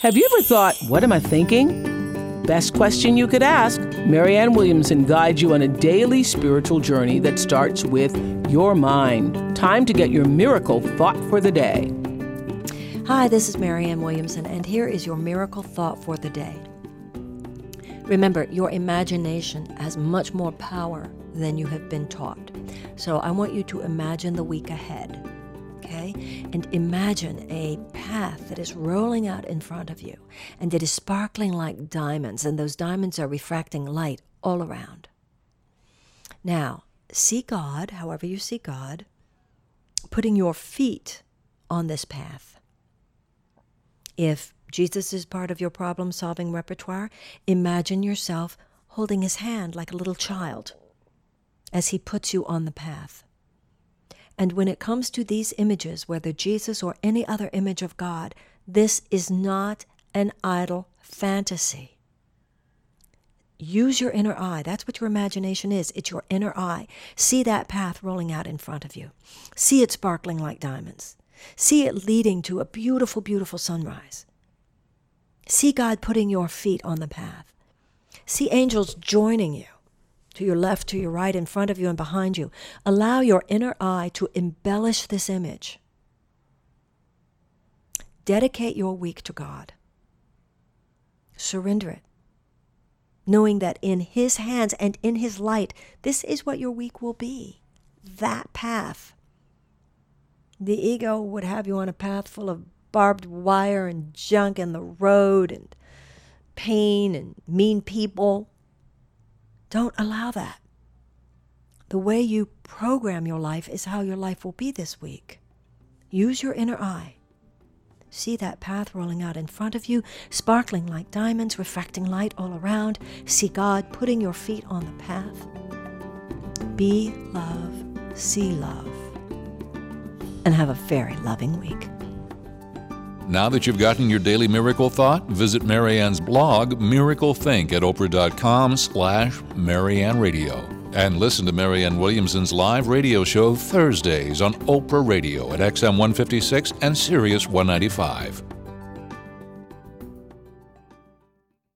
Have you ever thought, what am I thinking? Best question you could ask. Marianne Williamson guides you on a daily spiritual journey that starts with your mind. Time to get your miracle thought for the day. Hi, this is Marianne Williamson, and here is your miracle thought for the day. Remember, your imagination has much more power than you have been taught. So I want you to imagine the week ahead, okay? And imagine a path that is rolling out in front of you and it is sparkling like diamonds, and those diamonds are refracting light all around. Now, see God, however you see God, putting your feet on this path. If Jesus is part of your problem solving repertoire. Imagine yourself holding his hand like a little child as he puts you on the path. And when it comes to these images, whether Jesus or any other image of God, this is not an idle fantasy. Use your inner eye. That's what your imagination is. It's your inner eye. See that path rolling out in front of you. See it sparkling like diamonds. See it leading to a beautiful, beautiful sunrise. See God putting your feet on the path. See angels joining you to your left, to your right, in front of you, and behind you. Allow your inner eye to embellish this image. Dedicate your week to God. Surrender it, knowing that in His hands and in His light, this is what your week will be that path. The ego would have you on a path full of barbed wire and junk and the road and pain and mean people. Don't allow that. The way you program your life is how your life will be this week. Use your inner eye. See that path rolling out in front of you, sparkling like diamonds, reflecting light all around. See God putting your feet on the path. Be love, see love, and have a very loving week. Now that you've gotten your daily miracle thought, visit Marianne's blog, Miracle Think, at oprah.com slash Marianne Radio. And listen to Marianne Williamson's live radio show Thursdays on Oprah Radio at XM 156 and Sirius 195.